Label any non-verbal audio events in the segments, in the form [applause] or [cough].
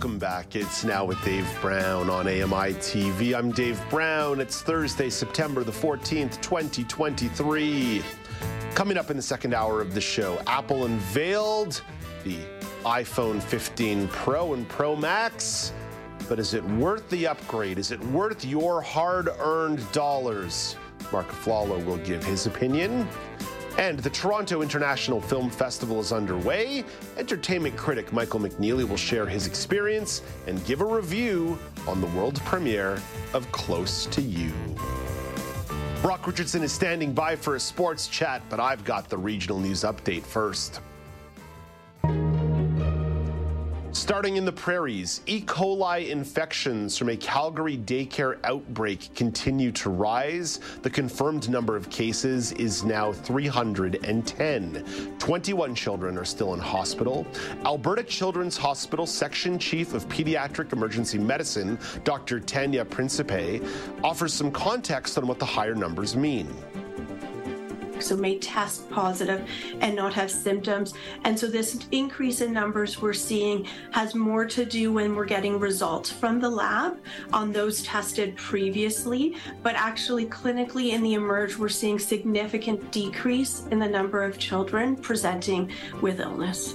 Welcome back. It's now with Dave Brown on AMI TV. I'm Dave Brown. It's Thursday, September the 14th, 2023. Coming up in the second hour of the show, Apple unveiled the iPhone 15 Pro and Pro Max. But is it worth the upgrade? Is it worth your hard earned dollars? Marc Aflalo will give his opinion. And the Toronto International Film Festival is underway. Entertainment critic Michael McNeely will share his experience and give a review on the world premiere of Close to You. Brock Richardson is standing by for a sports chat, but I've got the regional news update first. Starting in the prairies, E. coli infections from a Calgary daycare outbreak continue to rise. The confirmed number of cases is now 310. 21 children are still in hospital. Alberta Children's Hospital Section Chief of Pediatric Emergency Medicine, Dr. Tanya Principe, offers some context on what the higher numbers mean so may test positive and not have symptoms. And so this increase in numbers we're seeing has more to do when we're getting results from the lab on those tested previously, but actually clinically in the emerge we're seeing significant decrease in the number of children presenting with illness.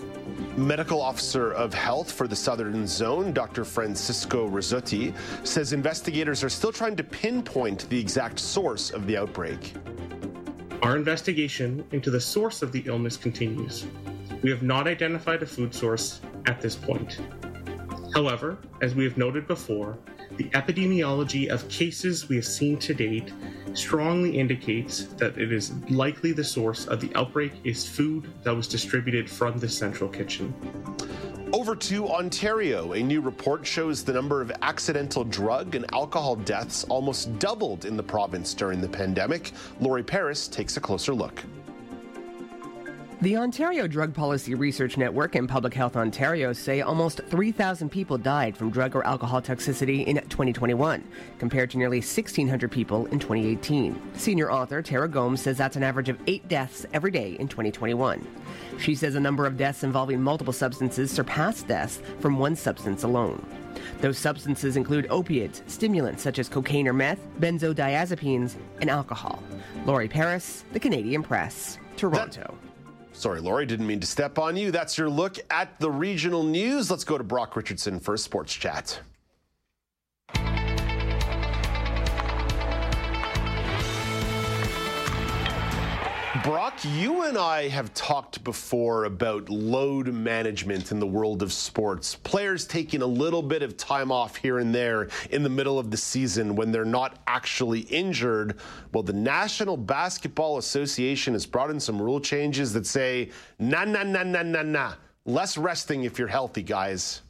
Medical Officer of Health for the Southern Zone, Dr. Francesco Rizzuti, says investigators are still trying to pinpoint the exact source of the outbreak. Our investigation into the source of the illness continues. We have not identified a food source at this point. However, as we have noted before, the epidemiology of cases we have seen to date strongly indicates that it is likely the source of the outbreak is food that was distributed from the central kitchen. Over to Ontario. A new report shows the number of accidental drug and alcohol deaths almost doubled in the province during the pandemic. Lori Paris takes a closer look. The Ontario Drug Policy Research Network and Public Health Ontario say almost 3,000 people died from drug or alcohol toxicity in 2021, compared to nearly 1,600 people in 2018. Senior author Tara Gomes says that's an average of eight deaths every day in 2021. She says a number of deaths involving multiple substances surpassed deaths from one substance alone. Those substances include opiates, stimulants such as cocaine or meth, benzodiazepines, and alcohol. Lori Paris, The Canadian Press, Toronto. That- Sorry, Lori, didn't mean to step on you. That's your look at the regional news. Let's go to Brock Richardson for a sports chat. Brock, you and I have talked before about load management in the world of sports. Players taking a little bit of time off here and there in the middle of the season when they're not actually injured. Well, the National Basketball Association has brought in some rule changes that say, nah, nah, nah, nah, nah, nah. Less resting if you're healthy, guys.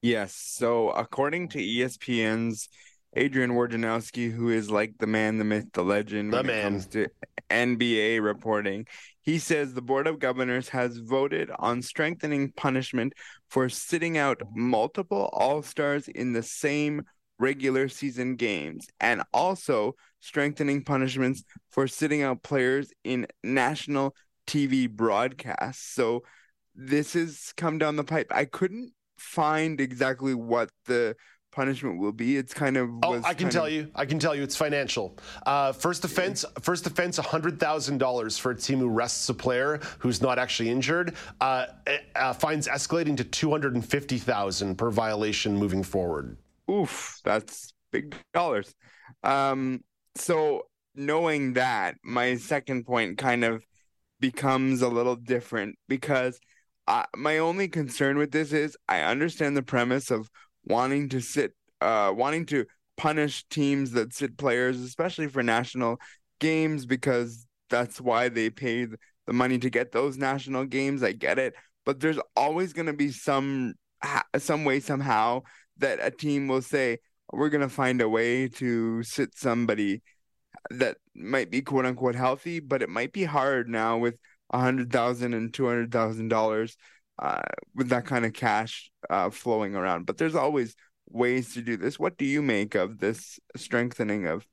Yes. So, according to ESPN's Adrian Wojnarowski, who is like the man, the myth, the legend the when man. it comes to NBA reporting. He says the Board of Governors has voted on strengthening punishment for sitting out multiple All Stars in the same regular season games and also strengthening punishments for sitting out players in national TV broadcasts. So this has come down the pipe. I couldn't find exactly what the punishment will be. It's kind of. Oh, I can tell of... you. I can tell you. It's financial. Uh, first offense. First offense. hundred thousand dollars for a team who rests a player who's not actually injured. Uh, uh, fines escalating to two hundred and fifty thousand per violation moving forward. Oof, that's big dollars. Um, so knowing that, my second point kind of becomes a little different because. my only concern with this is I understand the premise of wanting to sit, uh, wanting to punish teams that sit players, especially for national games, because that's why they pay the money to get those national games. I get it, but there's always going to be some some way somehow that a team will say, we're going to find a way to sit somebody that might be quote unquote healthy, but it might be hard now with a hundred thousand and two hundred thousand dollars uh, with that kind of cash uh, flowing around. But there's always ways to do this. What do you make of this strengthening of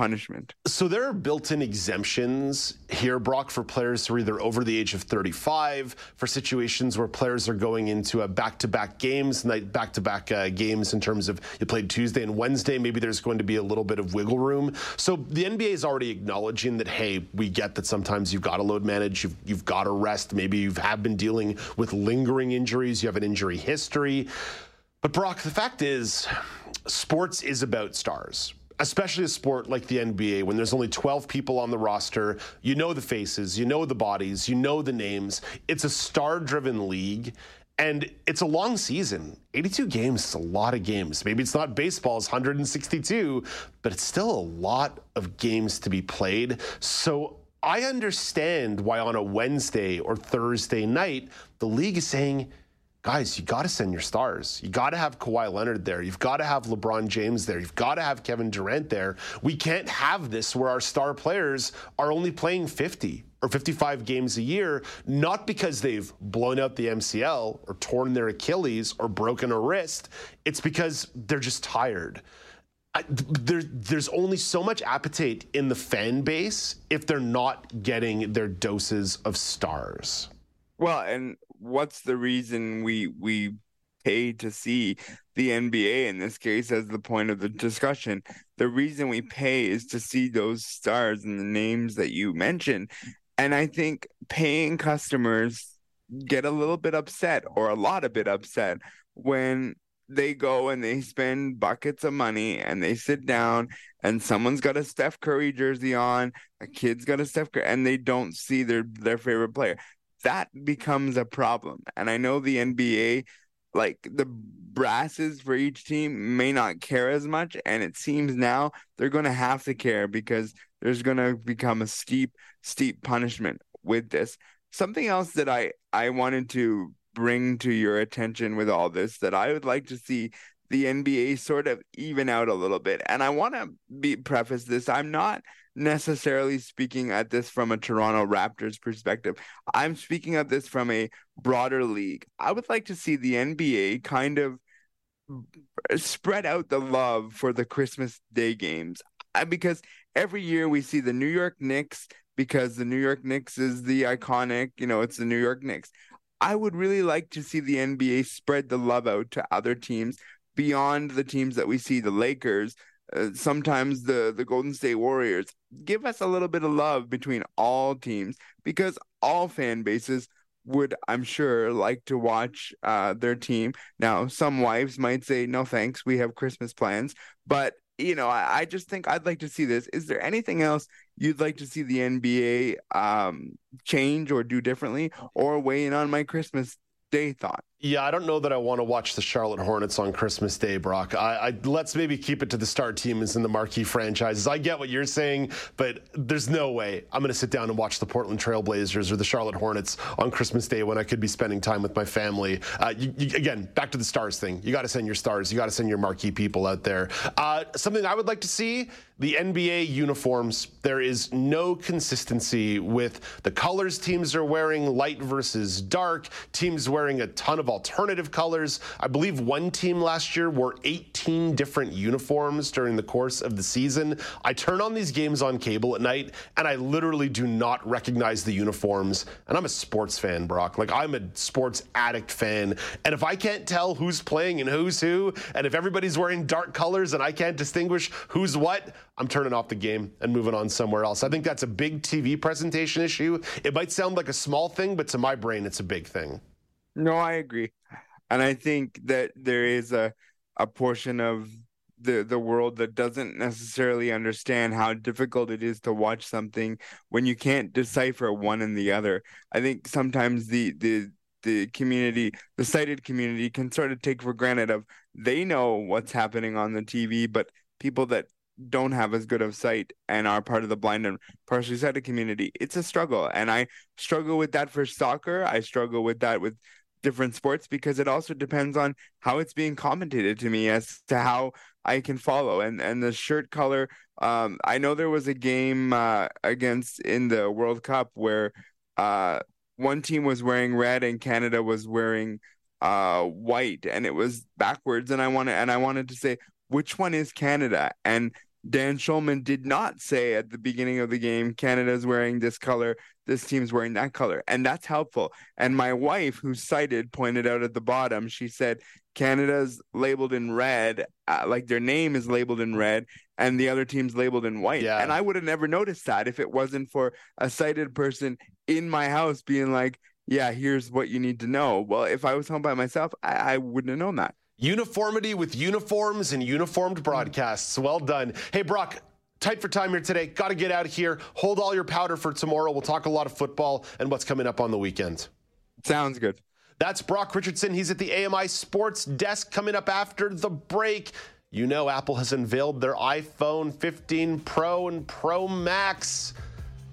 punishment. So there are built-in exemptions here, Brock, for players who are either over the age of 35, for situations where players are going into a back-to-back games, night back-to-back uh, games in terms of you played Tuesday and Wednesday. Maybe there's going to be a little bit of wiggle room. So the NBA is already acknowledging that, hey, we get that sometimes you've got to load manage, you've, you've got to rest. Maybe you have been dealing with lingering injuries, you have an injury history. But Brock, the fact is, sports is about stars especially a sport like the NBA, when there's only 12 people on the roster, you know the faces, you know the bodies, you know the names. It's a star driven league. And it's a long season. 82 games is a lot of games. Maybe it's not baseball's 162, but it's still a lot of games to be played. So I understand why on a Wednesday or Thursday night, the league is saying, guys, you got to send your stars. You got to have Kawhi Leonard there. You've got to have LeBron James there. You've got to have Kevin Durant there. We can't have this where our star players are only playing 50 or 55 games a year, not because they've blown out the MCL or torn their Achilles or broken a wrist. It's because they're just tired. I, there, there's only so much appetite in the fan base if they're not getting their doses of stars. Well, and what's the reason we we pay to see the NBA in this case as the point of the discussion. The reason we pay is to see those stars and the names that you mentioned. And I think paying customers get a little bit upset or a lot of bit upset when they go and they spend buckets of money and they sit down and someone's got a Steph Curry jersey on, a kid's got a Steph Curry, and they don't see their their favorite player that becomes a problem. And I know the NBA, like the brasses for each team, may not care as much. And it seems now they're going to have to care because there's going to become a steep, steep punishment with this. Something else that I, I wanted to bring to your attention with all this that I would like to see the NBA sort of even out a little bit. And I want to be preface this. I'm not necessarily speaking at this from a Toronto Raptors perspective. I'm speaking at this from a broader league. I would like to see the NBA kind of spread out the love for the Christmas Day games because every year we see the New York Knicks because the New York Knicks is the iconic, you know, it's the New York Knicks. I would really like to see the NBA spread the love out to other teams beyond the teams that we see the Lakers, uh, sometimes the the Golden State Warriors. Give us a little bit of love between all teams because all fan bases would, I'm sure, like to watch uh, their team. Now, some wives might say, "No, thanks, we have Christmas plans," but you know, I, I just think I'd like to see this. Is there anything else you'd like to see the NBA um, change or do differently, or weigh in on my Christmas Day thought? Yeah, I don't know that I want to watch the Charlotte Hornets on Christmas Day, Brock. I, I, let's maybe keep it to the star teams and the marquee franchises. I get what you're saying, but there's no way I'm going to sit down and watch the Portland Trailblazers or the Charlotte Hornets on Christmas Day when I could be spending time with my family. Uh, you, you, again, back to the stars thing. You got to send your stars. You got to send your marquee people out there. Uh, something I would like to see: the NBA uniforms. There is no consistency with the colors teams are wearing, light versus dark. Teams wearing a ton of alternative colors. I believe one team last year wore 18 different uniforms during the course of the season. I turn on these games on cable at night and I literally do not recognize the uniforms. And I'm a sports fan, Brock. Like I'm a sports addict fan. And if I can't tell who's playing and who's who, and if everybody's wearing dark colors and I can't distinguish who's what, I'm turning off the game and moving on somewhere else. I think that's a big TV presentation issue. It might sound like a small thing, but to my brain, it's a big thing. No, I agree, and I think that there is a a portion of the the world that doesn't necessarily understand how difficult it is to watch something when you can't decipher one and the other. I think sometimes the the the community, the sighted community, can sort of take for granted of they know what's happening on the TV, but people that don't have as good of sight and are part of the blind and partially sighted community, it's a struggle. And I struggle with that for soccer. I struggle with that with different sports because it also depends on how it's being commentated to me as to how I can follow. And and the shirt color, um, I know there was a game uh, against in the World Cup where uh, one team was wearing red and Canada was wearing uh, white, and it was backwards. And I wanted and I wanted to say which one is Canada and Dan Shulman did not say at the beginning of the game, Canada's wearing this color, this team's wearing that color. And that's helpful. And my wife, who cited, pointed out at the bottom, she said, Canada's labeled in red, uh, like their name is labeled in red, and the other team's labeled in white. Yeah. And I would have never noticed that if it wasn't for a sighted person in my house being like, yeah, here's what you need to know. Well, if I was home by myself, I, I wouldn't have known that. Uniformity with uniforms and uniformed mm. broadcasts. Well done. Hey, Brock, tight for time here today. Got to get out of here. Hold all your powder for tomorrow. We'll talk a lot of football and what's coming up on the weekend. Sounds good. That's Brock Richardson. He's at the AMI Sports Desk coming up after the break. You know, Apple has unveiled their iPhone 15 Pro and Pro Max.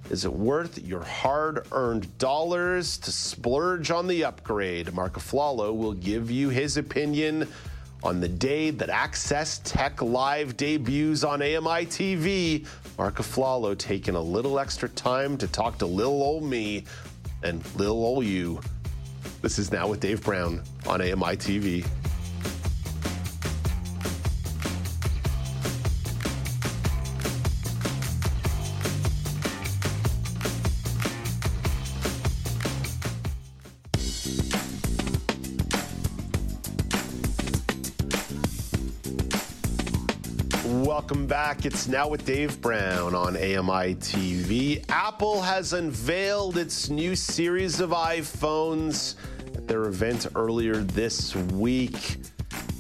Is it worth your hard earned dollars to splurge on the upgrade? Marc Aflalo will give you his opinion on the day that Access Tech Live debuts on AMI TV. Marc Aflalo taking a little extra time to talk to little old me and little old you. This is Now with Dave Brown on AMI TV. Welcome back. It's now with Dave Brown on AMI TV. Apple has unveiled its new series of iPhones at their event earlier this week.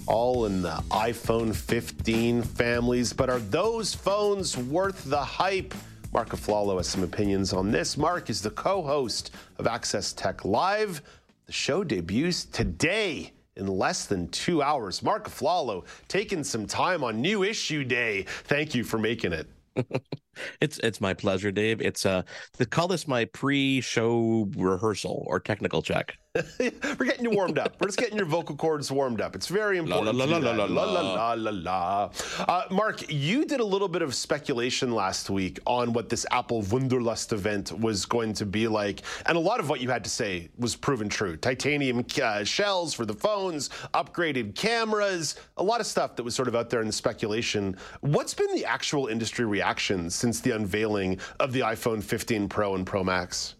All in the iPhone 15 families. But are those phones worth the hype? Marc Aflalo has some opinions on this. Marc is the co host of Access Tech Live. The show debuts today in less than two hours. Marc Aflalo taking some time on New Issue Day. Thank you for making it. [laughs] it's it's my pleasure, Dave. It's uh to call this my pre-show rehearsal or technical check. [laughs] We're getting you warmed up. We're just getting your vocal cords warmed up. It's very [laughs] important. La, la, la, la, la la, la la la. Uh, Marc, you did a little bit of speculation last week on what this Apple Wonderlust event was going to be like, and a lot of what you had to say was proven true. Titanium uh, shells for the phones, upgraded cameras, a lot of stuff that was sort of out there in the speculation. What's been the actual industry reaction since the unveiling of the iPhone 15 Pro and Pro Max?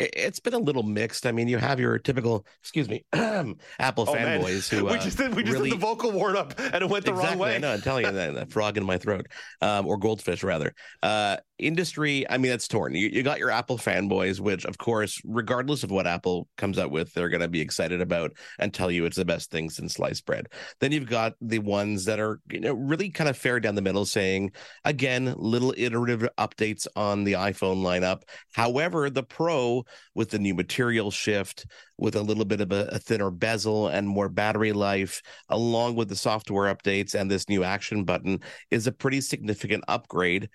It- It's been a little mixed. I mean, you have your typical, excuse me, [clears throat] Apple Oh, man. fanboys who [laughs] we uh, just did we just really did the vocal warm up and it went the exactly, wrong way. I know, I'm telling you that, that [laughs] frog in my throat, um, or goldfish rather. Uh, industry, I mean, it's torn. You, you got your Apple fanboys, which, of course, regardless of what Apple comes out with, they're going to be excited about and tell you it's the best thing since sliced bread. Then you've got the ones that are, you know, really kind of fair down the middle, saying again, little iterative updates on the iPhone lineup. However, the Pro with the new material shift, with a little bit of a, a thinner bezel and more battery life, along with the software updates and this new action button, is a pretty significant upgrade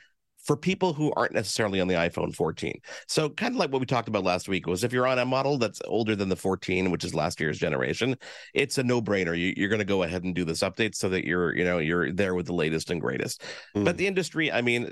for people who aren't necessarily on the iPhone 14. So kind of like what we talked about last week was if you're on a model that's older than the 14, which is last year's generation, it's a no-brainer. You, you're going to go ahead and do this update so that you're, you know, you're there with the latest and greatest. Mm. But the industry, I mean,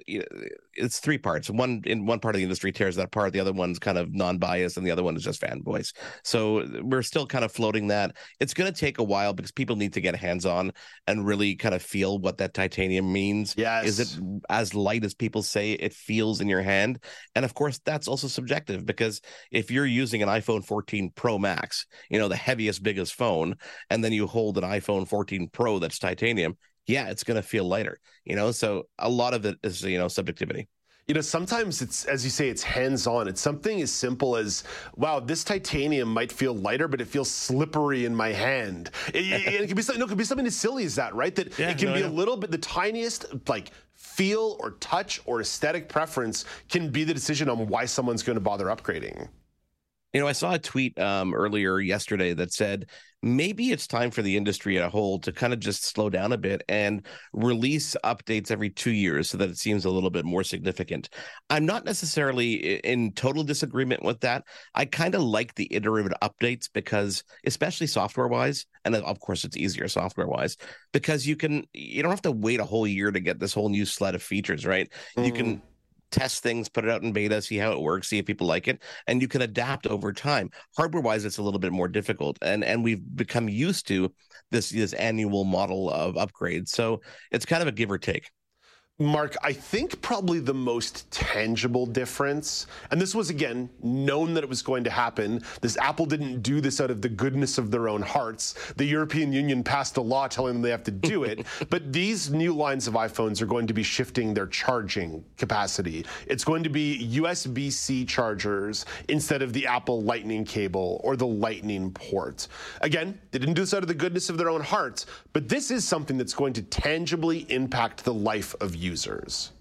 it's three parts. One in one part of the industry tears that apart. The other one's kind of non-biased, and the other one is just fanboys. So we're still kind of floating that. It's going to take a while because people need to get hands-on and really kind of feel what that titanium means. Yes. Is it as light as people say it feels in your hand? And of course, that's also subjective because if you're using an iPhone 14 Pro Max, you know, the heaviest, biggest phone, and then you hold an iPhone 14 Pro that's titanium, yeah, it's going to feel lighter, you know? So a lot of it is, you know, subjectivity. You know, sometimes it's, as you say, it's hands on. It's something as simple as, wow, this titanium might feel lighter, but it feels slippery in my hand. It, it, it could be something, no, it could be something as silly as that, right? That [laughs] Yeah, it can no, be I a little bit, the tiniest, like, feel or touch or aesthetic preference can be the decision on why someone's going to bother upgrading. You know, I saw a tweet um, earlier yesterday that said maybe it's time for the industry as a whole to kind of just slow down a bit and release updates every two years so that it seems a little bit more significant. I'm not necessarily in total disagreement with that. I kind of like the iterative updates because, especially software wise, and of course it's easier software wise, because you can, you don't have to wait a whole year to get this whole new sled of features, right? Mm. You can test things, put it out in beta, see how it works, see if people like it, and you can adapt over time. Hardware wise, it's a little bit more difficult, and and we've become used to this this annual model of upgrades, so it's kind of a give or take. Marc, I think probably the most tangible difference, and this was again known that it was going to happen. This Apple didn't do this out of the goodness of their own hearts. The European Union passed a law telling them they have to do it. [laughs] but these new lines of iPhones are going to be shifting their charging capacity. It's going to be USB C chargers instead of the Apple Lightning cable or the Lightning port. Again, they didn't do this out of the goodness of their own hearts, but this is something that's going to tangibly impact the life of users.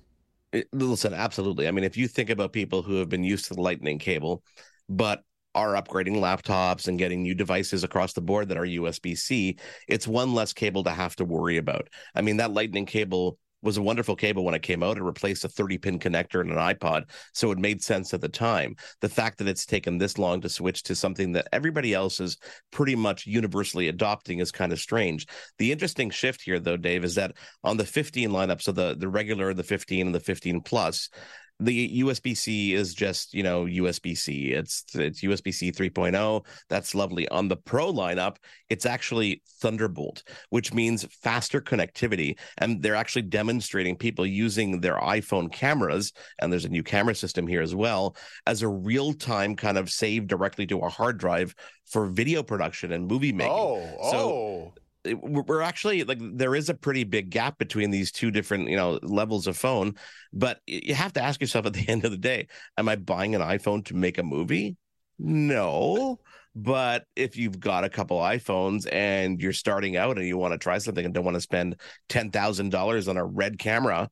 Listen, absolutely. I mean, if you think about people who have been used to the lightning cable, but are upgrading laptops and getting new devices across the board that are USB C, it's one less cable to have to worry about. I mean, that lightning cable was a wonderful cable when it came out. It replaced a 30 pin connector in an iPod. So it made sense at the time. The fact that it's taken this long to switch to something that everybody else is pretty much universally adopting is kind of strange. The interesting shift here, though, Dave, is that on the 15 lineup, so the, the regular, the 15, and the 15 plus, the USB-C is just you know USB-C. It's it's USB-C 3.0. That's lovely. On the Pro lineup, it's actually Thunderbolt, which means faster connectivity. And they're actually demonstrating people using their iPhone cameras, and there's a new camera system here as well, as a real-time kind of save directly to a hard drive for video production and movie making. Oh, so oh we're actually like there is a pretty big gap between these two different you know levels of phone but you have to ask yourself at the [laughs] end of the day am i buying an iphone to make a movie no but if you've got a couple iPhones and you're starting out and you want to try something and don't want to spend $10,000 on a red camera,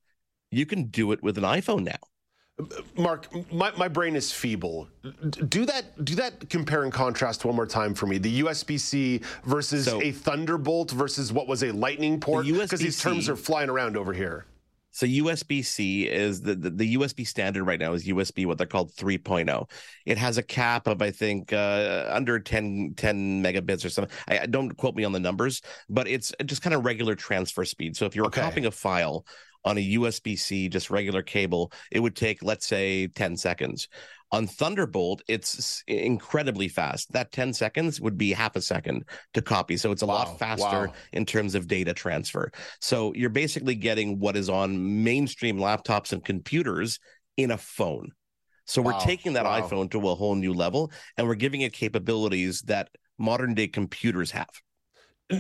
you can do it with an iPhone now. Marc, my, my brain is feeble. Do that do that compare and contrast one more time for me. The USB-C versus so, a Thunderbolt versus what was a Lightning port because these terms are flying around over here. So USB-C is the, the, the USB standard right now is USB what they're called 3.0. It has a cap of I think uh, under 10 10 megabits or something. I, don't quote me on the numbers, but it's just kind of regular transfer speed. So if you're okay. copying a file on a USB C, just regular cable, it would take, let's say, 10 seconds. On Thunderbolt, it's incredibly fast. That 10 seconds would be half a second to copy. So it's a wow. lot faster wow. in terms of data transfer. So you're basically getting what is on mainstream laptops and computers in a phone. So we're taking that iPhone to a whole new level and we're giving it capabilities that modern day computers have.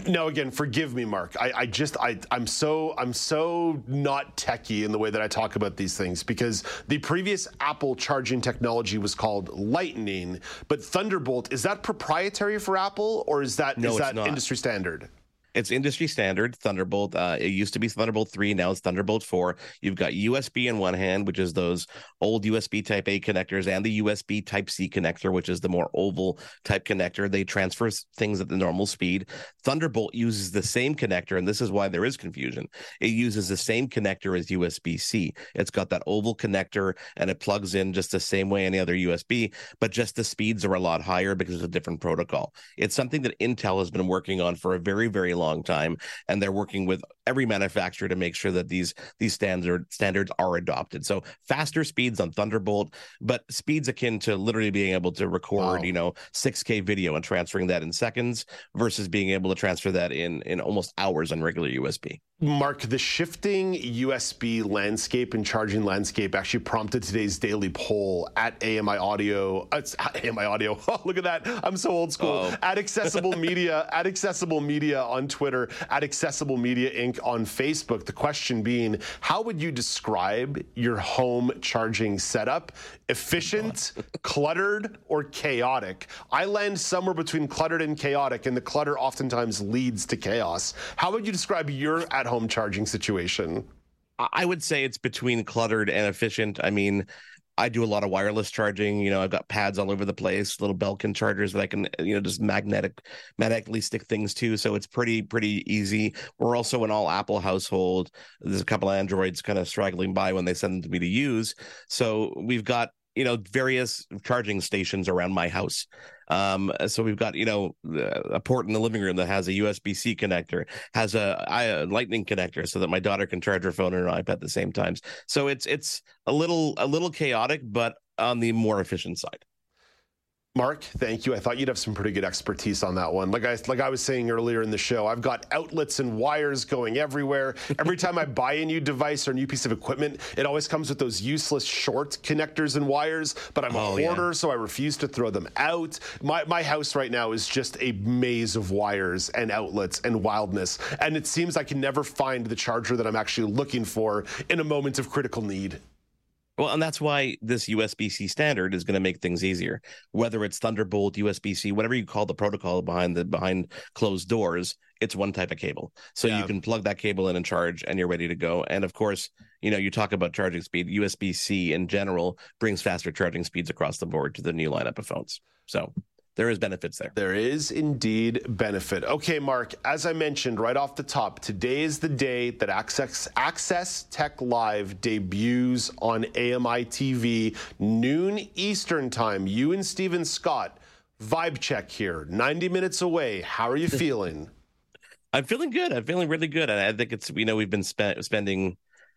No, again, forgive me, Marc. I, I just I I'm so I'm so not techie in the way that I talk about these things because the previous Apple charging technology was called Lightning, but Thunderbolt is that proprietary for Apple or is that no, is that not. industry standard? It's industry standard Thunderbolt. Uh, it used to be Thunderbolt 3, now it's Thunderbolt 4. You've got USB in one hand, which is those old USB Type A connectors, and the USB Type C connector, which is the more oval type connector. They transfer things at the normal speed. Thunderbolt uses the same connector, and this is why there is confusion. It uses the same connector as USB C. It's got that oval connector, and it plugs in just the same way any other USB, but just the speeds are a lot higher because it's a different protocol. It's something that Intel has been working on for a very, very long time, and they're working with every manufacturer to make sure that these these standard standards are adopted. So faster speeds on Thunderbolt, but speeds akin to literally being able to record, wow. you know, 6K video and transferring that in seconds versus being able to transfer that in in almost hours on regular USB. Marc, the shifting USB landscape and charging landscape actually prompted today's daily poll at AMI Audio. Uh, AMI Audio. Oh, [laughs] look at that. I'm so old school. Uh-oh. At Accessible Media, at Accessible Media on Twitter, at Accessible Media Inc. on Facebook. The question being, how would you describe your home charging setup? Efficient, [laughs] cluttered, or chaotic? I land somewhere between cluttered and chaotic, and the clutter oftentimes leads to chaos. How would you describe your at home charging situation? I would say it's between cluttered and efficient. I mean, I do a lot of wireless charging. You know, I've got pads all over the place, little Belkin chargers that I can, you know, just magnetic, magnetically stick things to. So it's pretty, pretty easy. We're also an all Apple household. There's a couple Androids kind of straggling by when they send them to me to use. So we've got you know various charging stations around my house um, so we've got you know a port in the living room that has a usb-c connector has a, a lightning connector so that my daughter can charge her phone and her ipad at the same times. So it's it's a little a little chaotic but on the more efficient side Marc, thank you. I thought you'd have some pretty good expertise on that one. Like I like I was saying earlier in the show, I've got outlets and wires going everywhere. Every time I buy a new device or a new piece of equipment, it always comes with those useless short connectors and wires. But I'm oh, a hoarder, yeah. so I refuse to throw them out. My my house right now is just a maze of wires and outlets and wildness, and it seems I can never find the charger that I'm actually looking for in a moment of critical need. Well, and that's why this USB C standard is going to make things easier. Whether it's Thunderbolt, USB C, whatever you call the protocol behind the behind closed doors, it's one type of cable. So yeah. you can plug that cable in and charge, and you're ready to go. And of course, you know, you talk about charging speed. USB C in general brings faster charging speeds across the board to the new lineup of phones. So there is benefits there. There is indeed benefit. Okay, Marc, as I mentioned right off the top, today is the day that Access, Access Tech Live debuts on AMI TV, noon Eastern Time. You and Steven Scott, vibe check here, 90 minutes away. How are you [laughs] feeling? I'm feeling good. I'm feeling really good. I think it's, you know, we've been spent, spending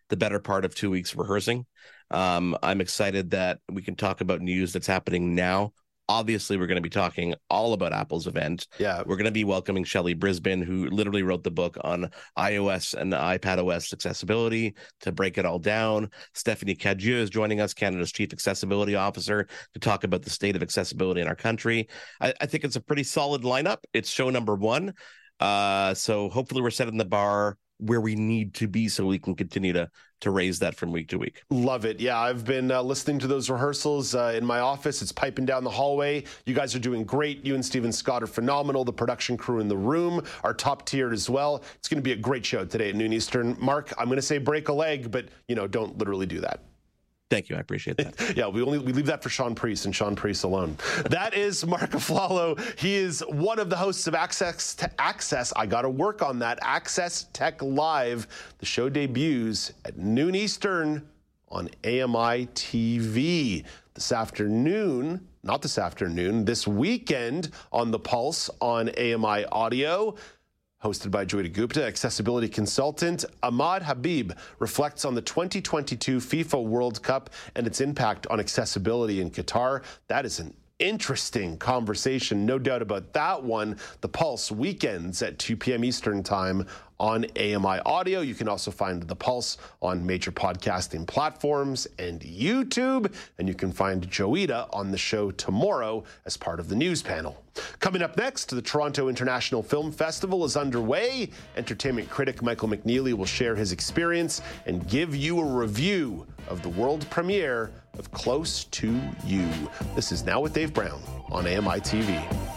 the better part of two weeks rehearsing. Um, I'm excited that we can talk about news that's happening now obviously we're going to be talking all about Apple's event. Yeah. We're going to be welcoming Shelly Brisbane, who literally wrote the book on iOS and iPad OS accessibility to break it all down. Stephanie Cadieux is joining us, Canada's Chief Accessibility Officer, to talk about the state of accessibility in our country. I, I think it's a pretty solid lineup. It's show number one. Uh, so hopefully we're setting the bar where we need to be so we can continue to to raise that from week to week. Love it. Yeah, I've been uh, listening to those rehearsals uh, in my office. It's piping down the hallway. You guys are doing great. You and Steven Scott are phenomenal. The production crew in the room are top tier as well. It's going to be a great show today at noon Eastern. Marc, I'm going to say break a leg, but you know, don't literally do that. Thank you. I appreciate that. [laughs] yeah, we only we leave that for Sean Priest and Sean Priest alone. that is Marc [laughs] Aflalo. He is one of the hosts of Access to Access. I got to work on that. Access Tech Live. The show debuts at noon Eastern on AMI TV this afternoon. Not this afternoon, this weekend on The Pulse on AMI Audio hosted by Joyita Gupta, accessibility consultant. Ahmad Habib reflects on the 2022 FIFA World Cup and its impact on accessibility in Qatar. That is an interesting conversation, no doubt about that one. The Pulse weekends at 2 p.m. Eastern Time on AMI Audio. You can also find The Pulse on major podcasting platforms and YouTube. And you can find Joyita on the show tomorrow as part of the news panel. Coming up next, the Toronto International Film Festival is underway. Entertainment critic Michael McNeely will share his experience and give you a review of the world premiere of Close to You. This is Now with Dave Brown on AMI TV.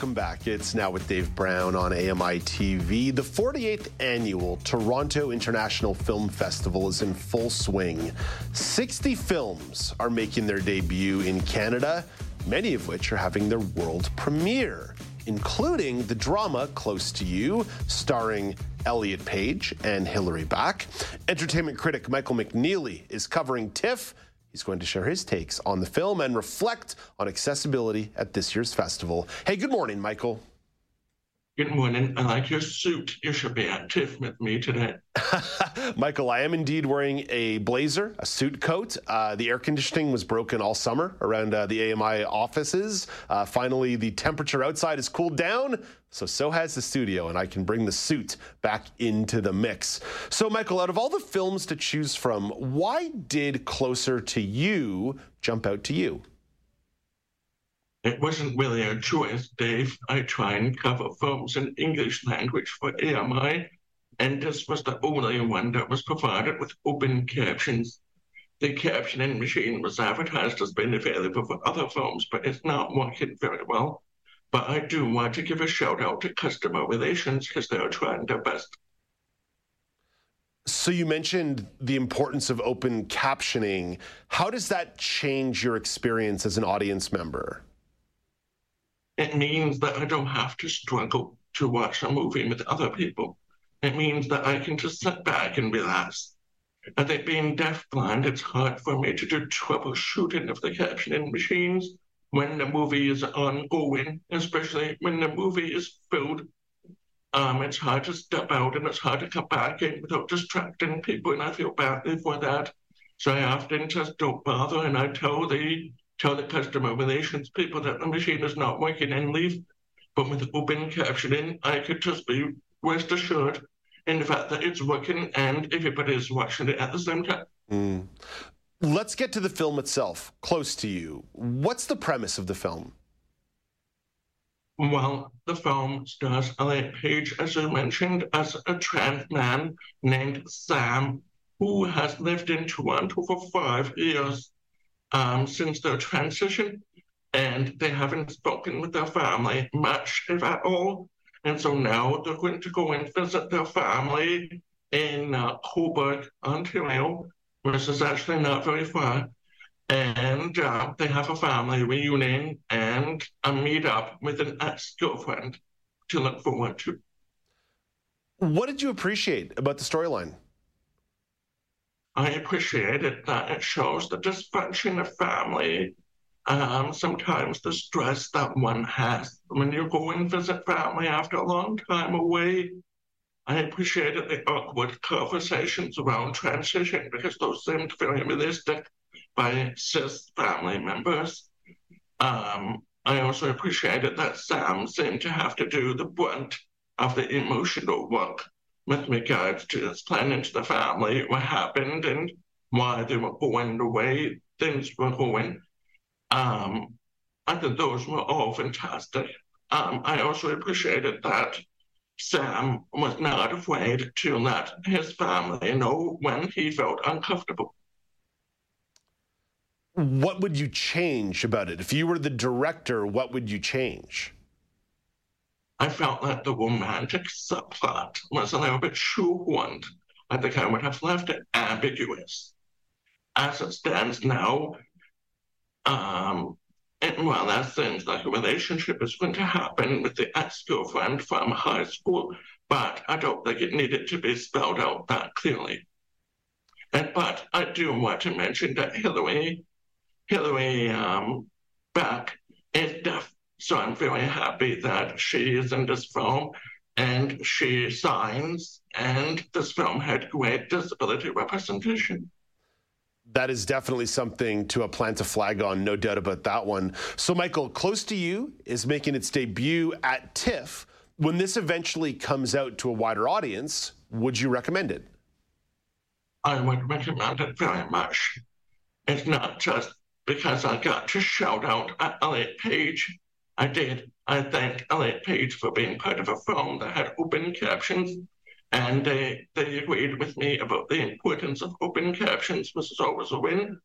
Welcome back. It's now with Dave Brown on AMI TV. The 48th annual Toronto International Film Festival is in full swing. 60 films are making their debut in Canada, many of which are having their world premiere, including the drama Close to You, starring Elliot Page and Hilary Back. Entertainment critic Michael McNeely is covering TIFF He's going to share his takes on the film and reflect on accessibility at this year's festival. Hey, good morning, Michael. Good morning. I like your suit. You should be at TIFF with me today. [laughs] Michael, I am indeed wearing a blazer, a suit coat. Uh, the air conditioning was broken all summer around uh, the AMI offices. Uh, finally, the temperature outside has cooled down, so so has the studio, and I can bring the suit back into the mix. So, Michael, out of all the films to choose from, why did Closer to You jump out to you? It wasn't really a choice, Dave. I try and cover films in English language for AMI, and this was the only one that was provided with open captions. The captioning machine was advertised as being available for other films, but it's not working very well. But I do want to give a shout out to customer relations because they're trying their best. So you mentioned the importance of open captioning. How does that change your experience as an audience member? It means that I don't have to struggle to watch a movie with other people. It means that I can just sit back and relax. Think being deafblind, it's hard for me to do troubleshooting of the captioning machines when the movie is ongoing, especially when the movie is filled. Um, it's hard to step out and it's hard to come back in without distracting people, and I feel badly for that. So I often just don't bother, and I tell the tell the customer relations people that the machine is not working and leave. But with open captioning, I could just be rest assured in the fact that it's working and everybody is watching it at the same time. Mm. Let's get to the film itself, close to you. What's the premise of the film? Well, the film stars Elliot Page, as you mentioned, as a trans man named Sam, who has lived in Toronto for five years um, since their transition, and they haven't spoken with their family much, if at all. And so now they're going to go and visit their family in uh, Cobourg, Ontario, which is actually not very far. And uh, they have a family reunion and a meetup with an ex girlfriend to look forward to. What did you appreciate about the storyline? I appreciated that it shows the dysfunction of family, um, sometimes the stress that one has when you go and visit family after a long time away I appreciated the awkward conversations around transition because those seemed very realistic by cis family members. Um, I also appreciated that Sam seemed to have to do the brunt of the emotional work with regards to explaining to the family what happened and why they were going the way things were going. Um, I think those were all fantastic. Um, I also appreciated that Sam was not afraid to let his family know when he felt uncomfortable. What would you change about it? If you were the director, what would you change? I felt that the romantic subplot was a little bit shoehorned. I think I would have left it ambiguous. As it stands now, um, and well, that seems like a relationship is going to happen with the ex-girlfriend from high school, but I don't think it needed to be spelled out that clearly. And but I do want to mention that Hillary, Hillary um, Beck is deaf, so I'm very happy that she is in this film and she signs, and this film had great disability representation that is definitely something to uh, plant a flag on, no doubt about that one. So, Michael, Close to You is making its debut at TIFF. When this eventually comes out to a wider audience, would you recommend it? I would recommend it very much. It's not just because I got to shout out at Elliot Page. I did. I thank Elliot Page for being part of a film that had open captions and they, they agreed with me about the importance of open captions, which is always a win.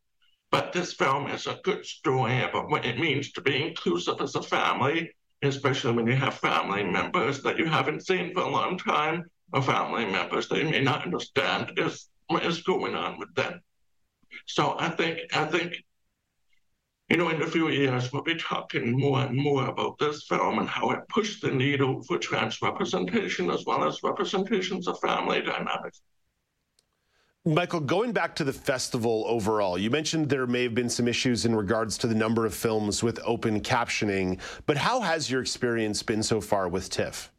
But this film is a good story about what it means to be inclusive as a family, especially when you have family members that you haven't seen for a long time, or family members that you may not understand is what is going on with them. So I think I think you know, in a few years, we'll be talking more and more about this film and how it pushed the needle for trans representation as well as representations of family dynamics. Michael, going back to the festival overall, you mentioned there may have been some issues in regards to the number of films with open captioning, but how has your experience been so far with TIFF?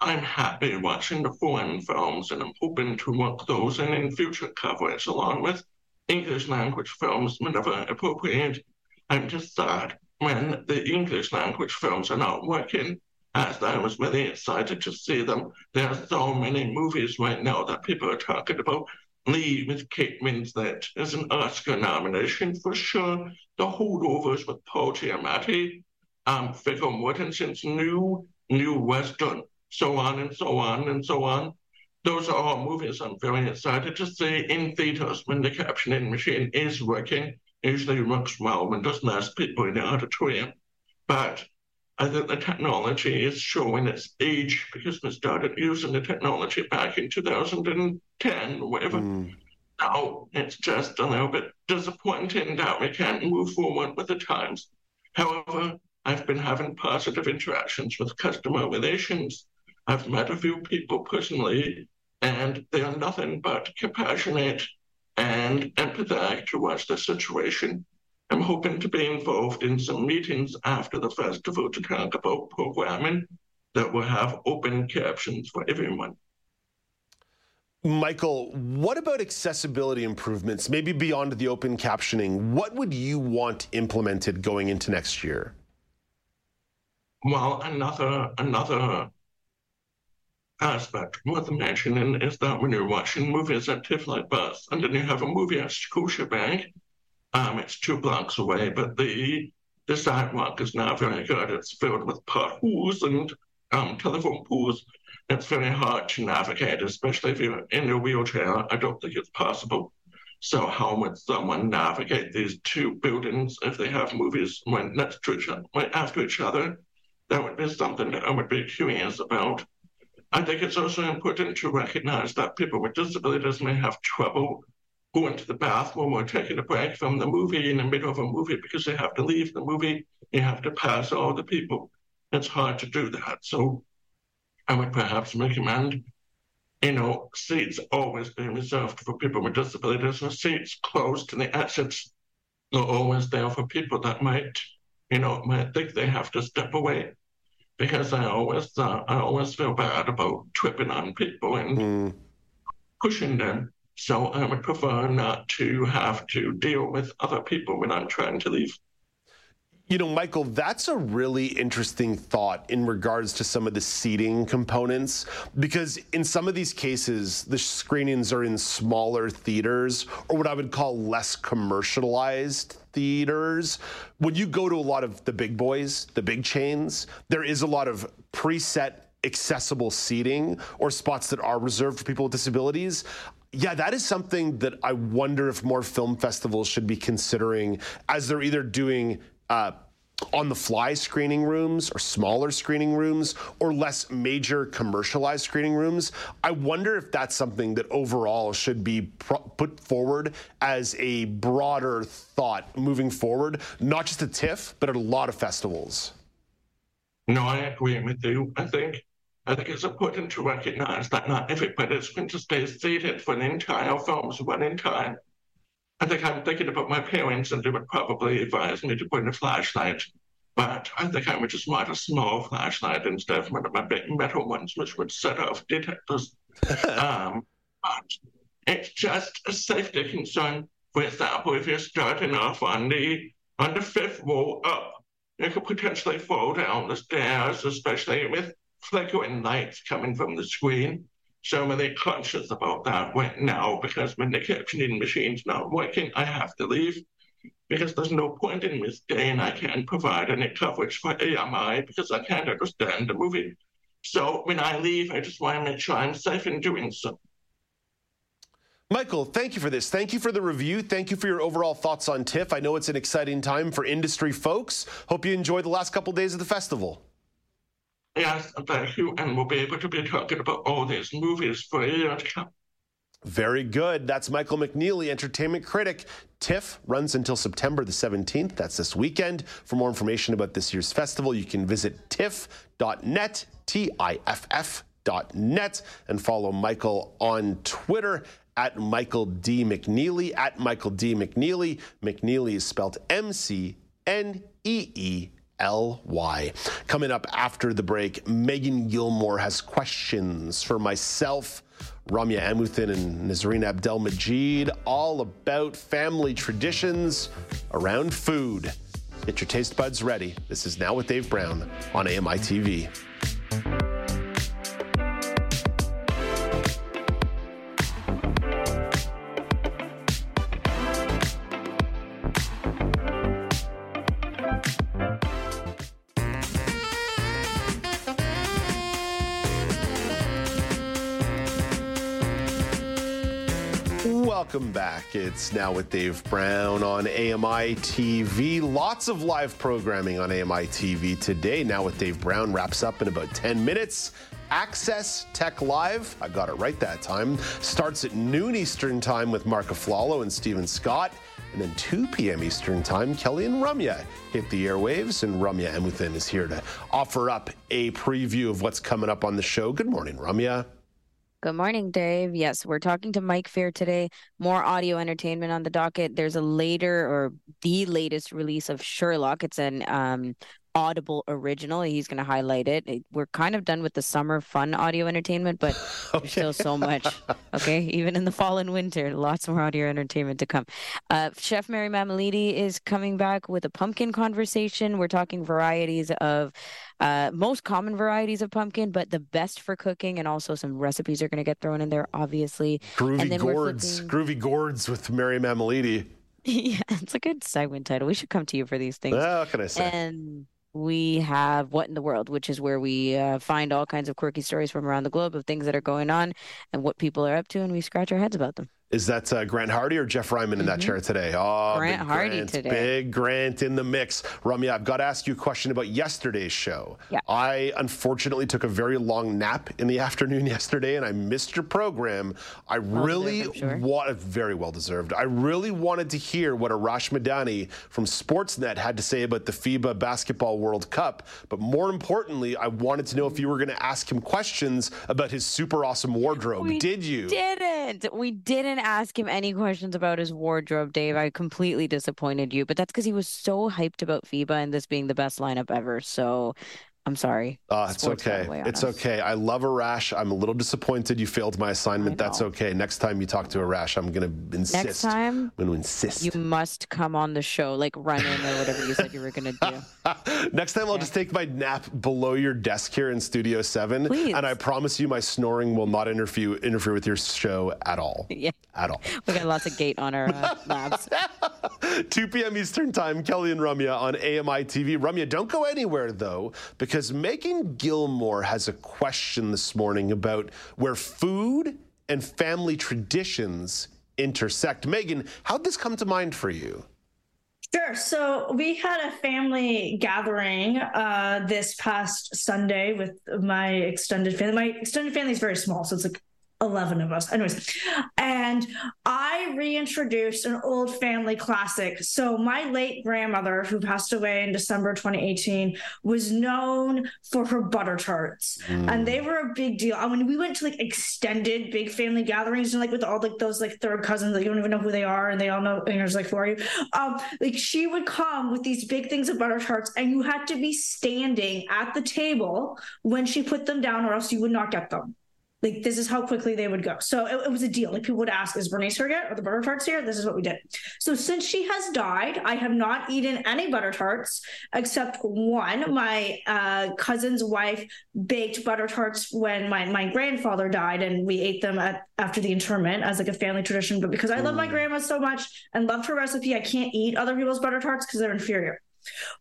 I'm happy watching the foreign films and I'm hoping to work those in in future coverage along with English language films whenever appropriate. I'm just sad when the English language films are not working, as I was really excited to see them. There are so many movies right now that people are talking about. Lee with Kate Winslet is an Oscar nomination for sure. The Holdovers with Paul Giamatti, um, Viggo Mortensen's new new Western so on and so on and so on. Those are all movies I'm very excited to see in theaters when the captioning machine is working. Usually works well when there's less people in the auditorium. But I think the technology is showing its age because we started using the technology back in 2010 or whatever. Mm. Now it's just a little bit disappointing that we can't move forward with the times. However, I've been having positive interactions with customer relations. I've met a few people personally, and they are nothing but compassionate and empathetic towards the situation. I'm hoping to be involved in some meetings after the festival to talk about programming that will have open captions for everyone. Michael, what about accessibility improvements, maybe beyond the open captioning? What would you want implemented going into next year? Well, another another aspect worth mentioning is that when you're watching movies at TIFF Lightbox and then you have a movie at Scotiabank, um, it's two blocks away, but the the sidewalk is not very good. It's filled with potholes and um, telephone poles. It's very hard to navigate, especially if you're in a wheelchair. I don't think it's possible. So how would someone navigate these two buildings if they have movies right next to each other, after each other? that would be something that I would be curious about. I think it's also important to recognize that people with disabilities may have trouble going to the bathroom or taking a break from the movie in the middle of a movie because they have to leave the movie. You have to pass all the people. It's hard to do that. So I would perhaps recommend, you know, seats always being reserved for people with disabilities or seats close to the exits are always there for people that might, you know, might think they have to step away because I always uh, I always feel bad about tripping on people and mm. pushing them. So I would prefer not to have to deal with other people when I'm trying to leave. You know, Michael, that's a really interesting thought in regards to some of the seating components, because in some of these cases, the screenings are in smaller theaters or what I would call less commercialized theaters. When you go to a lot of the big boys, the big chains, there is a lot of preset accessible seating or spots that are reserved for people with disabilities. Yeah, that is something that I wonder if more film festivals should be considering as they're either doing uh, on the fly screening rooms or smaller screening rooms or less major commercialized screening rooms. I wonder if that's something that overall should be put forward as a broader thought moving forward, not just at TIFF, but at a lot of festivals. No, I agree with you. I think I think it's important to recognize that not going to stay seated for an entire film's running time. I think I'm thinking about my parents, and they would probably advise me to bring a flashlight. But I think I would just want a small flashlight instead of one of my big metal ones, which would set off detectors. [laughs] um, but it's just a safety concern. For example, if you're starting off on the on the fifth row up, you could potentially fall down the stairs, especially with flickering lights coming from the screen. So I'm really conscious about that right now because when the captioning machine's not working, I have to leave because there's no point in me staying. I can't provide any coverage for AMI because I can't understand the movie. So when I leave, I just want to make sure I'm safe in doing so. Michael, thank you for this. Thank you for the review. Thank you for your overall thoughts on TIFF. I know it's an exciting time for industry folks. Hope you enjoyed the last couple days of the festival. Yes, thank you. And we'll be able to be talking about all these movies for a year to come. Very good. That's Michael McNeely, entertainment critic. TIFF runs until September the 17th. That's this weekend. For more information about this year's festival, you can visit tiff.net, T I F F.net, and follow Michael on Twitter at Michael D. McNeely, at Michael D. McNeely. McNeely is spelled M C N E E L Y. Coming up after the break, Megan Gilmore has questions for myself, Ramya Amuthan, and Nazreen Abdel Majid, all about family traditions around food. Get your taste buds ready. This is Now with Dave Brown on AMI TV. It's now with Dave Brown on AMI TV. Lots of live programming on AMI TV today. Now with Dave Brown wraps up in about 10 minutes. Access Tech Live, I got it right that time, starts at noon Eastern Time with Marc Aflalo and Stephen Scott. And then 2 p.m. Eastern Time, Kelly and Ramya hit the airwaves, and Ramya Amuthan is here to offer up a preview of what's coming up on the show. Good morning, Ramya. Good morning, Dave. Yes, we're talking to Mike Fair today. More audio entertainment on the docket. There's a later or the latest release of Sherlock. It's an um, Audible original. He's going to highlight it. We're kind of done with the summer fun audio entertainment, but [laughs] okay. there's still so much. Okay, [laughs] even in the fall and winter, lots more audio entertainment to come. Uh, Chef Mary Mammoliti is coming back with a pumpkin conversation. We're talking varieties of uh, most common varieties of pumpkin, but the best for cooking, and also some recipes are going to get thrown in there, obviously. Groovy gourds, flipping... groovy gourds with Mary Mammoliti. [laughs] Yeah, it's a good segment title. We should come to you for these things. Well, what can I say? And we have What in the World, which is where we uh, find all kinds of quirky stories from around the globe of things that are going on and what people are up to, and we scratch our heads about them. Is that uh, Grant Hardy or Jeff Ryman in that mm-hmm. chair today? Oh, Grant Hardy Grant, today. Big Grant in the mix. Ramya, I've got to ask you a question about yesterday's show. Yeah. I unfortunately took a very long nap in the [laughs] afternoon yesterday and I missed your program. I well really sure. want very well deserved. I really wanted to hear what Arash Madani from Sportsnet had to say about the FIBA Basketball World Cup. But more importantly, I wanted to know if you were going to ask him questions about his super awesome wardrobe. We Did you? Didn't. We didn't ask him any questions about his wardrobe, Dave. I completely disappointed you, but that's because he was so hyped about FIBA and this being the best lineup ever. So I'm sorry. Uh, it's okay. It's us. okay. I love Arash. I'm a little disappointed you failed my assignment. That's okay. Next time you talk to Arash, I'm going to insist. Next time, I'm going to insist. You must come on the show, like run in or whatever you said you were going to do. [laughs] Next time, okay. I'll just take my nap below your desk here in Studio 7. Please. And I promise you, my snoring will not interfere, interfere with your show at all. [laughs] Yeah. At all. We got lots of gate on our uh, labs. [laughs] 2 p.m. Eastern Time, Kelly and Ramya on AMI TV. Ramya, don't go anywhere, though, because Megan Gilmore has a question this morning about where food and family traditions intersect. Megan, how'd this come to mind for you? Sure. So we had a family gathering uh, this past Sunday with my extended family. My extended family is very small, so it's like 11 of us. Anyways, and I reintroduced an old family classic. So, my late grandmother, who passed away in December 2018, was known for her butter tarts, mm. and they were a big deal. I mean, we went to like extended big family gatherings and like with all like those like third cousins that you don't even know who they are, and they all know, and there's like, who are you? Um, like she would come with these big things of butter tarts, and you had to be standing at the table when she put them down, or else you would not get them. Like this is how quickly they would go. So it, it, was a deal. Like people would ask, "Is Bernice here yet? Are the butter tarts here?" This is what we did. So since she has died, I have not eaten any butter tarts except one. My uh, cousin's wife baked butter tarts when my my grandfather died, and we ate them at after the interment as like a family tradition. But because I love my mm. grandma so much and loved her recipe, I can't eat other people's butter tarts because they're inferior.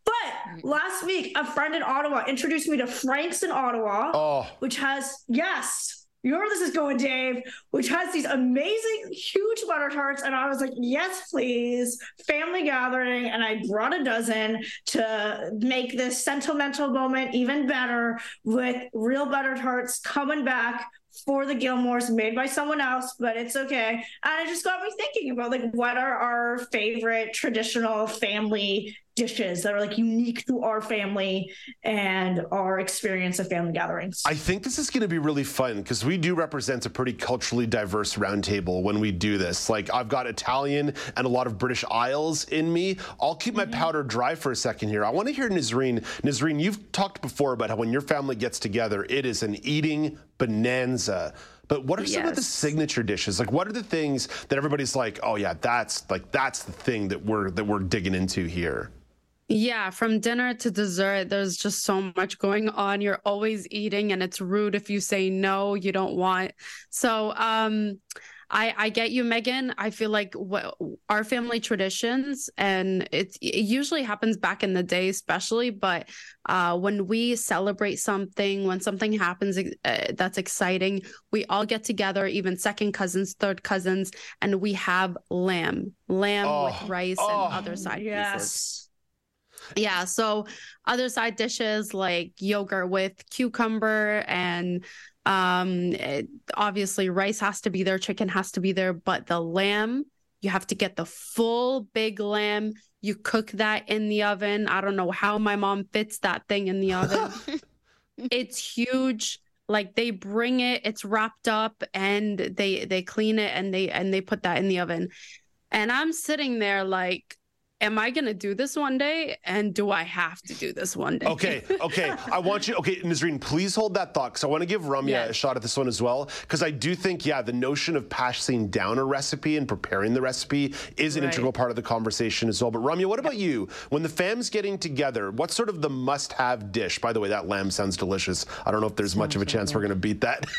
But last week, a friend in Ottawa introduced me to Frank's in Ottawa, oh. which has yes you know where this is going, Dave, which has these amazing, huge butter tarts. And I was like, yes, please, family gathering. And I brought a dozen to make this sentimental moment even better with real butter tarts coming back for the Gilmores made by someone else, but it's okay. And it just got me thinking about like what are our favorite traditional family dishes that are like unique to our family and our experience of family gatherings. I think this is going to be really fun because we do represent a pretty culturally diverse roundtable when we do this. Like I've got Italian and a lot of British Isles in me. I'll keep my mm-hmm. powder dry for a second here. I want to hear Nazreen. Nazreen, you've talked before about how when your family gets together, it is an eating bonanza. But what are some of the signature dishes? Like what are the things that everybody's like, "Oh yeah, that's like that's the thing that we're that we're digging into here." Yeah, from dinner to dessert, there's just so much going on. You're always eating, and it's rude if you say no, you don't want. So, um, I I get you, Megan. I feel like what our family traditions, and it, it usually happens back in the day, especially. But uh, when we celebrate something, when something happens uh, that's exciting, we all get together, even second cousins, third cousins, and we have lamb, lamb Oh, with rice oh, and other side pieces. Yeah, so other side dishes like yogurt with cucumber and um it- obviously rice has to be there, chicken has to be there, but the lamb, you have to get the full big lamb. You cook that in the oven. I don't know how my mom fits that thing in the oven. [laughs] it's huge. Like they bring it, it's wrapped up and they they clean it and they and they put that in the oven. And I'm sitting there like am I going to do this one day? And do I have to do this one day? Okay, okay. I want you, okay, Nazreen, please hold that thought because I want to give Ramya Yes. a shot at this one as well. Because I do think, yeah, the notion of passing down a recipe and preparing the recipe is an Right. integral part of the conversation as well. But Ramya, what about you? When the fam's getting together, what's sort of the must have dish? By the way, that lamb sounds delicious. I don't know if there's much of a chance we're going to beat that. [laughs]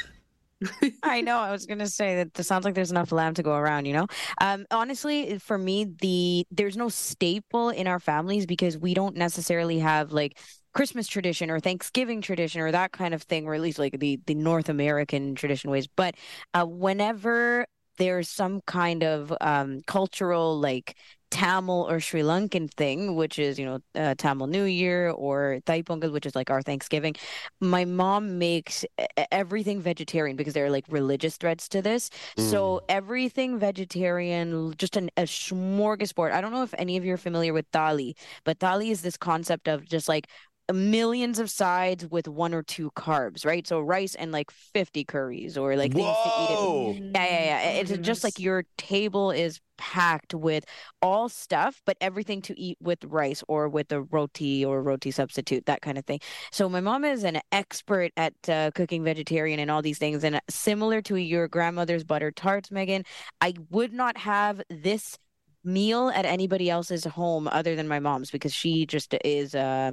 I know. I was gonna say that it sounds like there's enough lamb to go around. You know, um, honestly, for me, the there's no staple in our families because we don't necessarily have like Christmas tradition or Thanksgiving tradition or that kind of thing, or at least like the the North American tradition ways. But uh, whenever there's some kind of um, cultural like Tamil or Sri Lankan thing, which is you know uh, Tamil New Year or Thai Pongal, which is like our Thanksgiving. My mom makes everything vegetarian because there are like religious threads to this. So everything vegetarian, just an, a smorgasbord. I don't know if any of you are familiar with thali, but thali is this concept of just like millions of sides with one or two carbs, right? So rice and like 50 curries or like things to eat it. Yeah, yeah, yeah. It's just like your table is packed with all stuff, but everything to eat with rice or with a roti or roti substitute, that kind of thing. So my mom is an expert at uh, cooking vegetarian and all these things. And similar to your grandmother's butter tarts, Megan, I would not have this meal at anybody else's home other than my mom's because she just is uh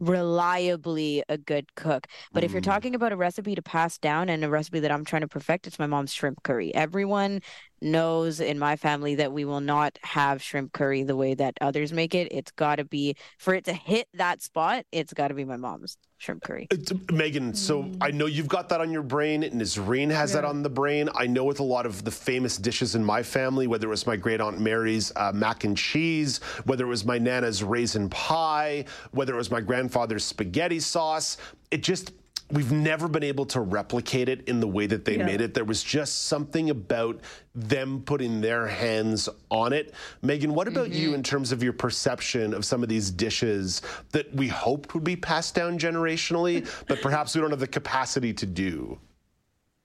reliably a good cook. But if you're Mm. talking about a recipe to pass down and a recipe that I'm trying to perfect, it's my mom's shrimp curry. Everyone knows in my family that we will not have shrimp curry the way that others make it. It's got to be for it to hit that spot, it's got to be my mom's shrimp curry. It's- Megan, so I know you've got that on your brain. Nazreen has that on the brain. I know with a lot of the famous dishes in my family, whether it was my great aunt Mary's uh, mac and cheese, whether it was my nana's raisin pie, whether it was my grandfather's spaghetti sauce, it just we've never been able to replicate it in the way that they Yeah. made it. There was just something about them putting their hands on it. Megan, what about you in terms of your perception of some of these dishes that we hoped would be passed down generationally, but perhaps we don't have the capacity to do?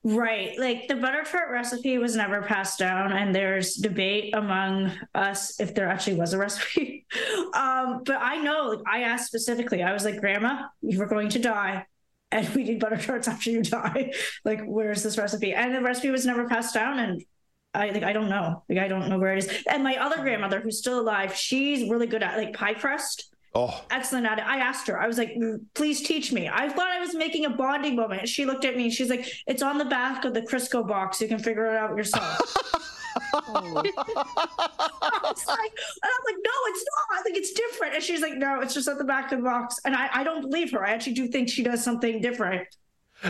Right. Like the butter tart recipe was never passed down, and there's debate among us if there actually was a recipe. [laughs] um, but I know, like, I asked specifically, I was like, Grandma, you were going to die. And we need butter tarts after you die. [laughs] like, where's this recipe? And the recipe was never passed down. And I like I don't know. Like I don't know where it is. And my other grandmother, who's still alive, she's really good at like pie crust Oh, excellent at it. I asked her, I was like, "Mm, please teach me. I thought I was making a bonding moment. She looked at me she's like, it's on the back of the Crisco box. You can figure it out yourself. [laughs] I was like, and I'm like, no, it's not. I think it's different. And she's like, no, it's just at the back of the box. And I, I don't believe her. I actually do think she does something different,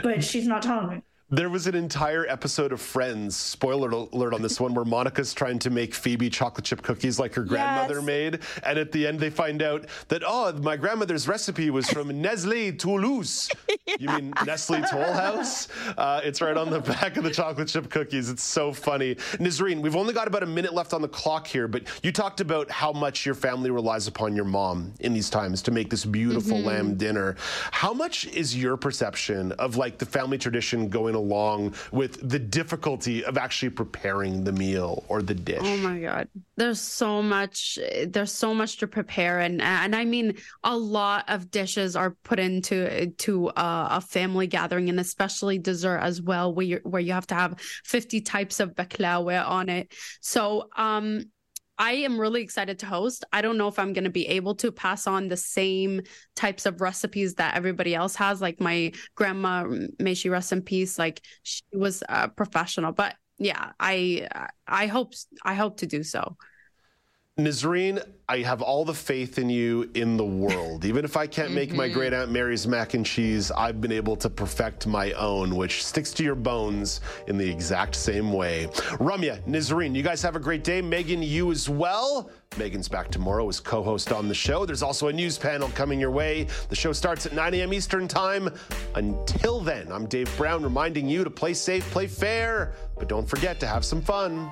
but she's not telling me. There was an entire episode of Friends, spoiler alert on this one, where Monica's trying to make Phoebe chocolate chip cookies like her grandmother Yes. made. And at the end, they find out that, oh, my grandmother's recipe was from [laughs] Nestle Toulouse. You mean Nestle Toll House? Uh, it's right on the back of the chocolate chip cookies. It's so funny. Nazreen, we've only got about a minute left on the clock here, but you talked about how much your family relies upon your mom in these times to make this beautiful lamb dinner. How much is your perception of like the family tradition going along with the difficulty of actually preparing the meal or the dish? Oh my god. There's so much there's so much to prepare and and I mean a lot of dishes are put into to a, a family gathering and especially dessert as well where you where you have to have 50 types of baklava on it. So um I am really excited to host. I don't know if I'm going to be able to pass on the same types of recipes that everybody else has. Like my grandma, may she rest in peace, like she was a professional. But yeah, I I hope I hope to do so. Nazreen, I have all the faith in you in the world. Even if I can't make my Mhm. great Aunt Mary's mac and cheese, I've been able to perfect my own, which sticks to your bones in the exact same way. Ramya, Nazreen, you guys have a great day. Megan, you as well. Megan's back tomorrow as co host on the show. There's also a news panel coming your way. The show starts at 9 a.m. Eastern Time. Until then, I'm Dave Brown reminding you to play safe, play fair, but don't forget to have some fun.